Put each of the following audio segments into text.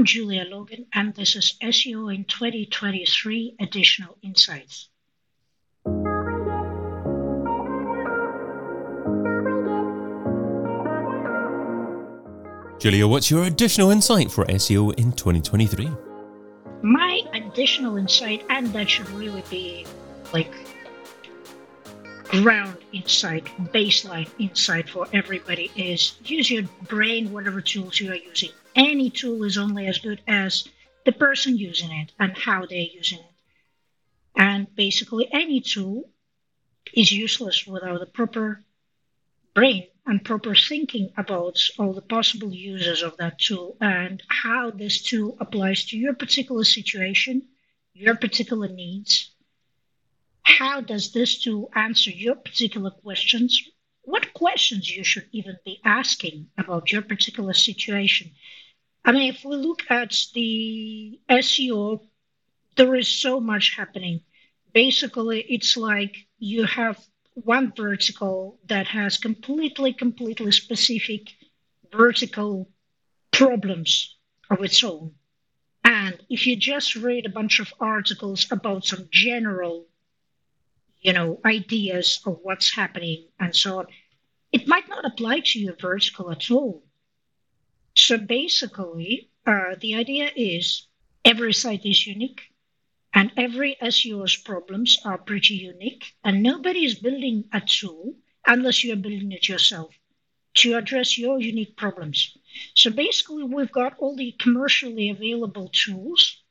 I'm Julia Logan, and this is SEO in 2023 Additional Insights. Julia, what's your additional insight for SEO in 2023? My additional insight, and that should really be like ground insight, baseline insight for everybody is use your brain, whatever tools you are using. Any tool is only as good as the person using it and how they're using it. And basically, any tool is useless without a proper brain and proper thinking about all the possible uses of that tool and how this tool applies to your particular situation, your particular needs, how does this tool answer your particular questions? What questions you should even be asking about your particular situation? I mean, if we look at the SEO, there is so much happening. Basically, it's like you have one vertical that has completely, completely specific vertical problems of its own. And if you just read a bunch of articles about some general you know, ideas of what's happening and so on, it might not apply to your vertical at all. So basically, uh, the idea is every site is unique and every SEO's problems are pretty unique, and nobody is building a tool unless you're building it yourself to address your unique problems. So basically, we've got all the commercially available tools,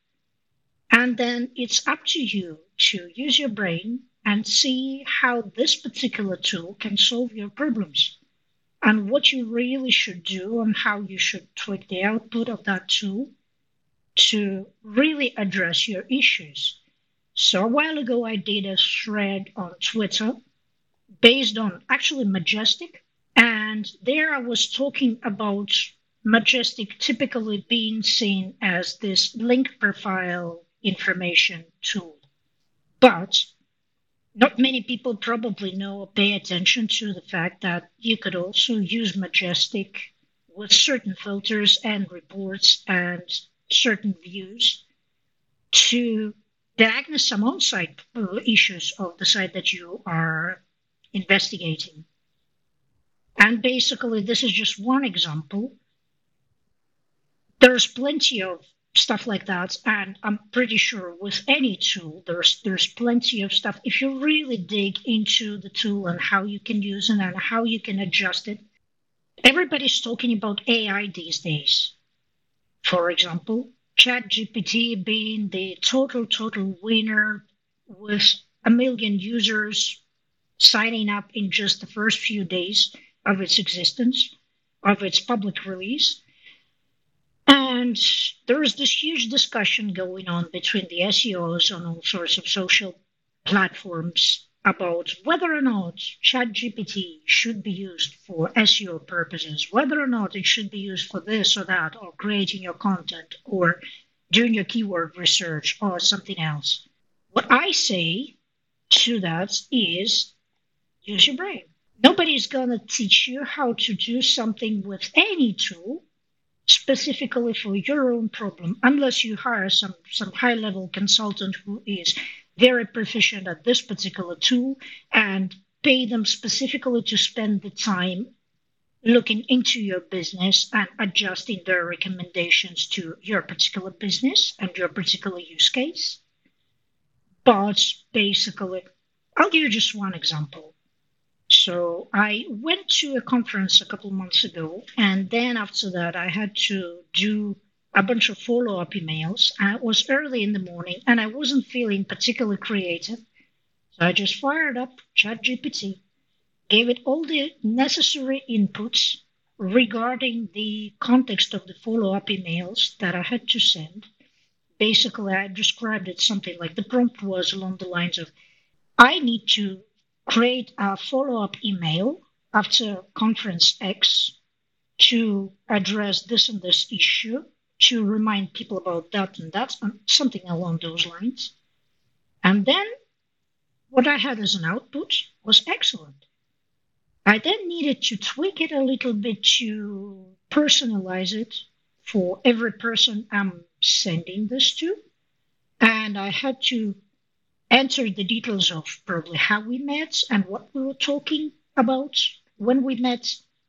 and then it's up to you to use your brain and see how this particular tool can solve your problems and what you really should do and how you should tweak the output of that tool to really address your issues. So a while ago, I did a thread on Twitter based on actually Majestic. And there I was talking about Majestic typically being seen as this link profile information tool. But not many people probably know or pay attention to the fact that you could also use Majestic with certain filters and reports and certain views to diagnose some on-site issues of the site that you are investigating. And basically, this is just one example. There's plenty of stuff like that. And I'm pretty sure with any tool, there's there's plenty of stuff. If you really dig into the tool and how you can use it and how you can adjust it, everybody's talking about AI these days. For example, ChatGPT being the total total winner with a million users signing up in just the first few days of its existence, of its public release. And there is this huge discussion going on between the SEOs on all sorts of social platforms about whether or not ChatGPT should be used for SEO purposes, whether or not it should be used for this or that, or creating your content, or doing your keyword research, or something else. What I say to that is use your brain. Nobody's going to teach you how to do something with any tool specifically for your own problem, unless you hire some, some high level consultant who is very proficient at this particular tool and pay them specifically to spend the time looking into your business and adjusting their recommendations to your particular business and your particular use case. But basically, I'll give you just one example. So I went to a conference a couple months ago, and then after that, I had to do a bunch of follow up emails. And it was early in the morning, and I wasn't feeling particularly creative. So I just fired up ChatGPT, gave it all the necessary inputs regarding the context of the follow up emails that I had to send. Basically, I described it something like the prompt was along the lines of I need to create a follow up email after conference X to address this and this issue, to remind people about that and that, and something along those lines. And then what I had as an output was excellent. I then needed to tweak it a little bit to personalize it for every person I'm sending this to. And I had to enter the details of probably how we met and what we were talking about when we met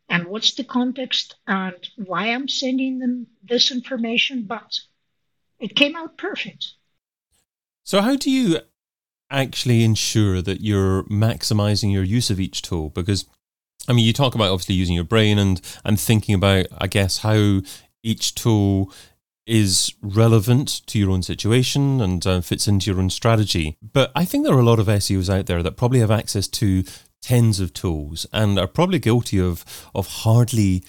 and what's the context and why I'm sending them this information. But it came out perfect. So, how do you actually ensure that you're maximizing your use of each tool? Because I mean, you talk about obviously using your brain and and thinking about, I guess, how each tool is relevant to your own situation and uh, fits into your own strategy. But I think there are a lot of SEOs out there that probably have access to tens of tools and are probably guilty of of hardly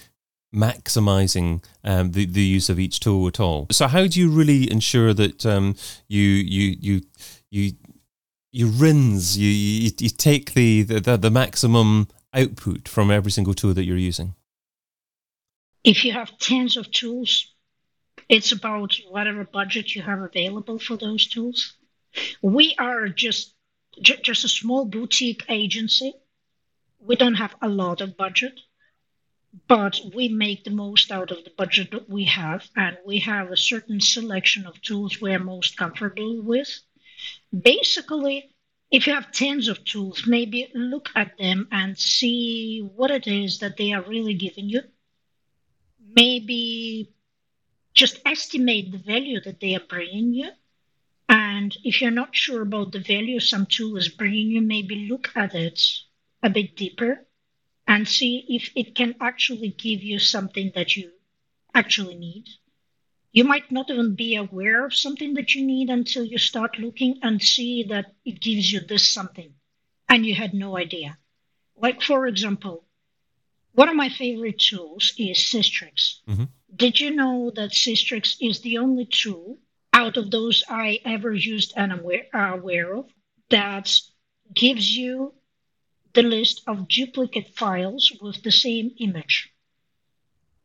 maximizing um, the the use of each tool at all. So how do you really ensure that um, you you you you you rinse you you, you take the, the the maximum output from every single tool that you're using? If you have tens of tools, it's about whatever budget you have available for those tools. We are just just a small boutique agency. We don't have a lot of budget, but we make the most out of the budget that we have, and we have a certain selection of tools we're most comfortable with. Basically, if you have tens of tools, maybe look at them and see what it is that they are really giving you. Maybe just estimate the value that they are bringing you. And if you're not sure about the value some tool is bringing you, maybe look at it a bit deeper and see if it can actually give you something that you actually need. You might not even be aware of something that you need until you start looking and see that it gives you this something and you had no idea. Like, for example, one of my favorite tools is Sistrix. Mm-hmm. Did you know that Sistrix is the only tool out of those I ever used and am aware, aware of that gives you the list of duplicate files with the same image?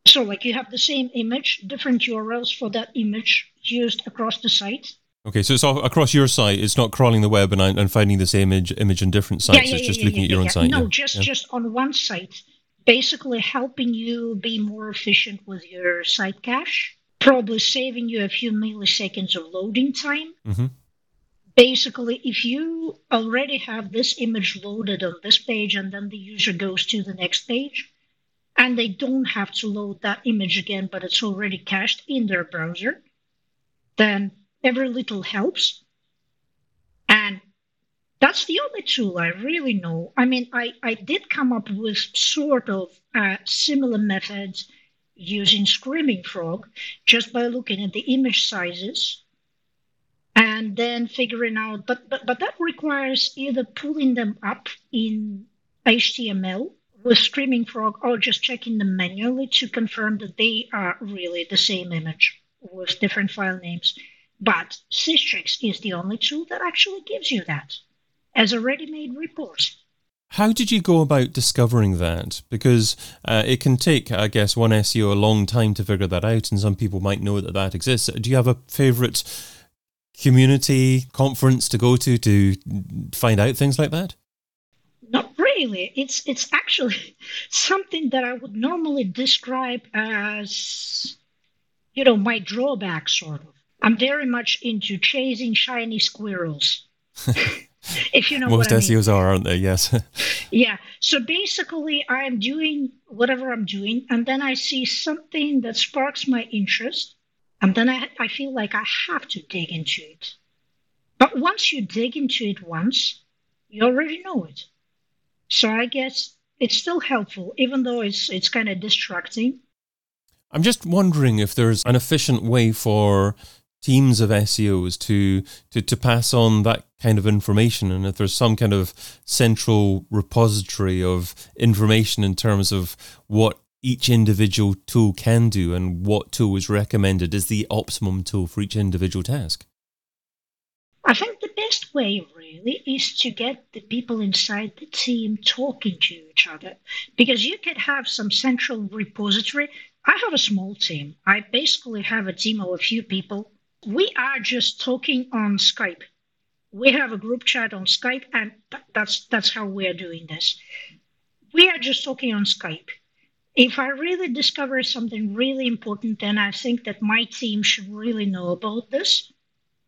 So, like you have the same image, different URLs for that image used across the site. Okay, so it's all across your site. It's not crawling the web and, and finding the same image, image in different sites. Yeah, yeah, it's just yeah, looking at your own site. No, just just on one site, basically helping you be more efficient with your site cache. Probably saving you a few milliseconds of loading time. Mm-hmm. Basically, if you already have this image loaded on this page and then the user goes to the next page, and they don't have to load that image again, but it's already cached in their browser, then every little helps. And that's the only tool I really know. I mean, I, I did come up with sort of uh, similar methods using Screaming Frog just by looking at the image sizes and then figuring out, but, but, but that requires either pulling them up in HTML with Screaming Frog or just checking them manually to confirm that they are really the same image with different file names. But Sistrix is the only tool that actually gives you that as a ready-made report. How did you go about discovering that? Because uh, it can take, I guess, one SEO a long time to figure that out, and some people might know that that exists. Do you have a favorite community conference to go to to find out things like that? Not really. It's it's actually something that I would normally describe as, you know, my drawback sort of. I'm very much into chasing shiny squirrels. if you know most SEOs mean. are, aren't they? Yes. yeah. So basically, I'm doing whatever I'm doing, and then I see something that sparks my interest, and then I I feel like I have to dig into it. But once you dig into it once, you already know it. So I guess it's still helpful, even though it's it's kind of distracting. I'm just wondering if there's an efficient way for teams of SEOs to, to to pass on that kind of information, and if there's some kind of central repository of information in terms of what each individual tool can do and what tool is recommended as the optimum tool for each individual task. I think the best way really is to get the people inside the team talking to each other because you could have some central repository. I have a small team. I basically have a team of a few people. We are just talking on Skype. We have a group chat on Skype, and that's that's how we're doing this. We are just talking on Skype. If I really discover something really important, then I think that my team should really know about this.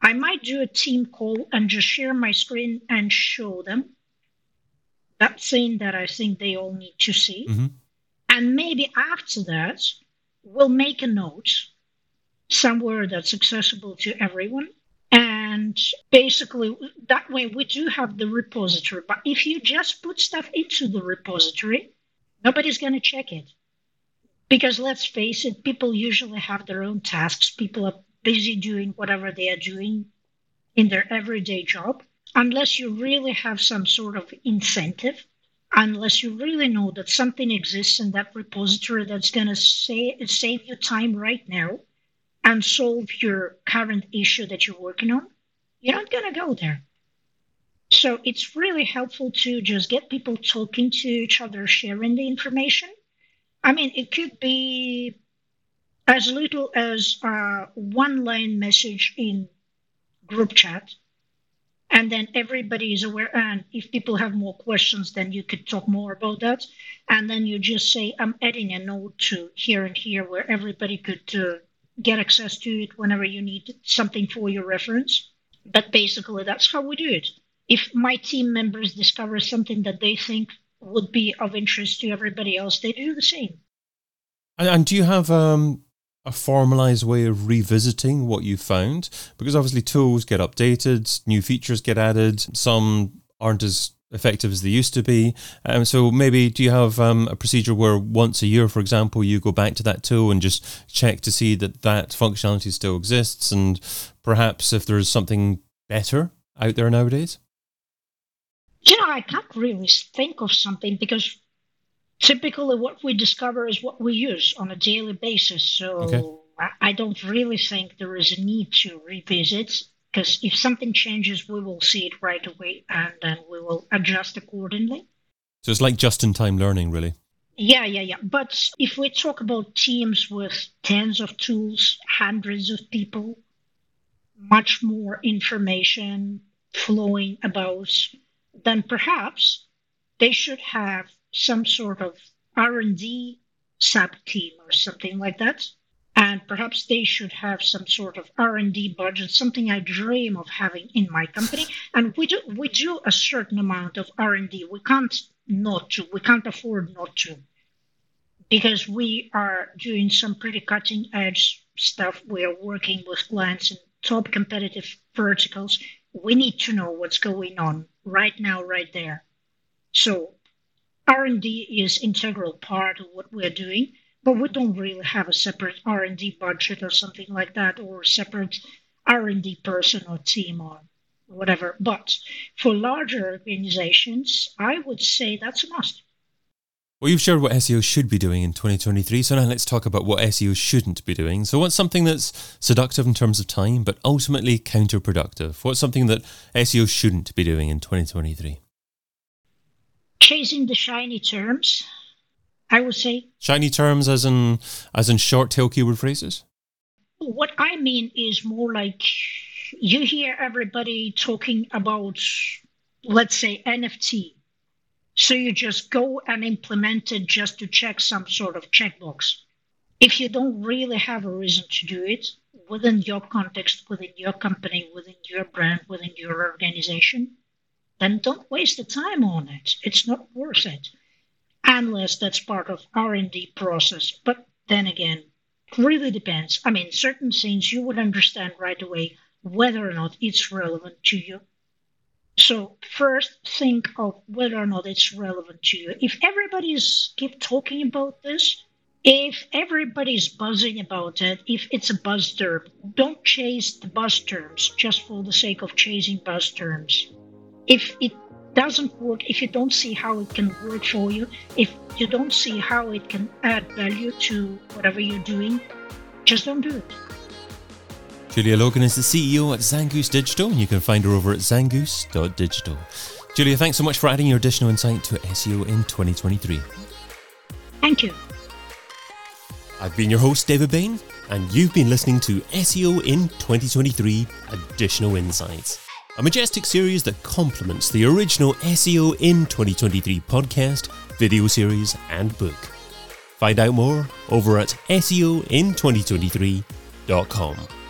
I might do a team call and just share my screen and show them that thing that I think they all need to see. Mm-hmm. And maybe after that, we'll make a note somewhere that's accessible to everyone. And basically, that way we do have the repository. But if you just put stuff into the repository, nobody's going to check it. Because let's face it, people usually have their own tasks. People are busy doing whatever they are doing in their everyday job. Unless you really have some sort of incentive, unless you really know that something exists in that repository that's going to save you time right now and solve your current issue that you're working on, you're not going to go there. So it's really helpful to just get people talking to each other, sharing the information. I mean, it could be as little as a one line message in group chat. And then everybody is aware. And if people have more questions, then you could talk more about that. And then you just say, I'm adding a note to here and here where everybody could uh, get access to it whenever you need something for your reference. But basically, that's how we do it. If my team members discover something that they think would be of interest to everybody else, they do the same. And, and do you have um, a formalized way of revisiting what you found? Because obviously, tools get updated, new features get added, some aren't as effective as they used to be. Um, so maybe do you have um, a procedure where once a year, for example, you go back to that tool and just check to see that that functionality still exists, and perhaps if there's something better out there nowadays? You know, I can't really think of something because typically what we discover is what we use on a daily basis. So okay. I don't really think there is a need to revisit because if something changes, we will see it right away and then we will adjust accordingly. So it's like just in time learning, really. Yeah, yeah, yeah. But if we talk about teams with tens of tools, hundreds of people, much more information flowing about, then perhaps they should have some sort of R&D sub team or something like that and perhaps they should have some sort of r&d budget something i dream of having in my company. And we do we do a certain amount of r&d we can't not to we can't afford not to. Because we are doing some pretty cutting edge stuff. We are working with clients in top competitive verticals. We need to know what's going on right now right there. So r&d is integral part of what we're doing but we don't really have a separate R&D budget or something like that, or separate R&D person or team or whatever. But for larger organizations, I would say that's a must. Well, you've shared what SEO should be doing in 2023, so now let's talk about what SEO shouldn't be doing. So, what's something that's seductive in terms of time, but ultimately counterproductive? What's something that SEO shouldn't be doing in 2023? Chasing the shiny terms, I would say. Shiny terms as in as in short tail keyword phrases? What I mean is more like you hear everybody talking about let's say NFT. So you just go and implement it just to check some sort of checkbox. If you don't really have a reason to do it within your context, within your company, within your brand, within your organization, then don't waste the time on it. It's not worth it unless that's part of R&D process. But then again, really depends. I mean, certain things you would understand right away whether or not it's relevant to you. So first think of whether or not it's relevant to you. If everybody's keep talking about this, if everybody's buzzing about it, if it's a buzz term, don't chase the buzz terms just for the sake of chasing buzz terms. If it doesn't work, if you don't see how it can work for you, if you don't see how it can add value to whatever you're doing, just don't do it. Julia Logan is the CEO at Zangoose Digital, and you can find her over at zangoose.digital. Julia, thanks so much for adding your additional insight to SEO in 2023. Thank you. I've been your host, David Bain, and you've been listening to SEO in 2023 Additional Insights a majestic series that complements the original SEO in 2023 podcast, video series, and book. Find out more over at SEOin2023.com.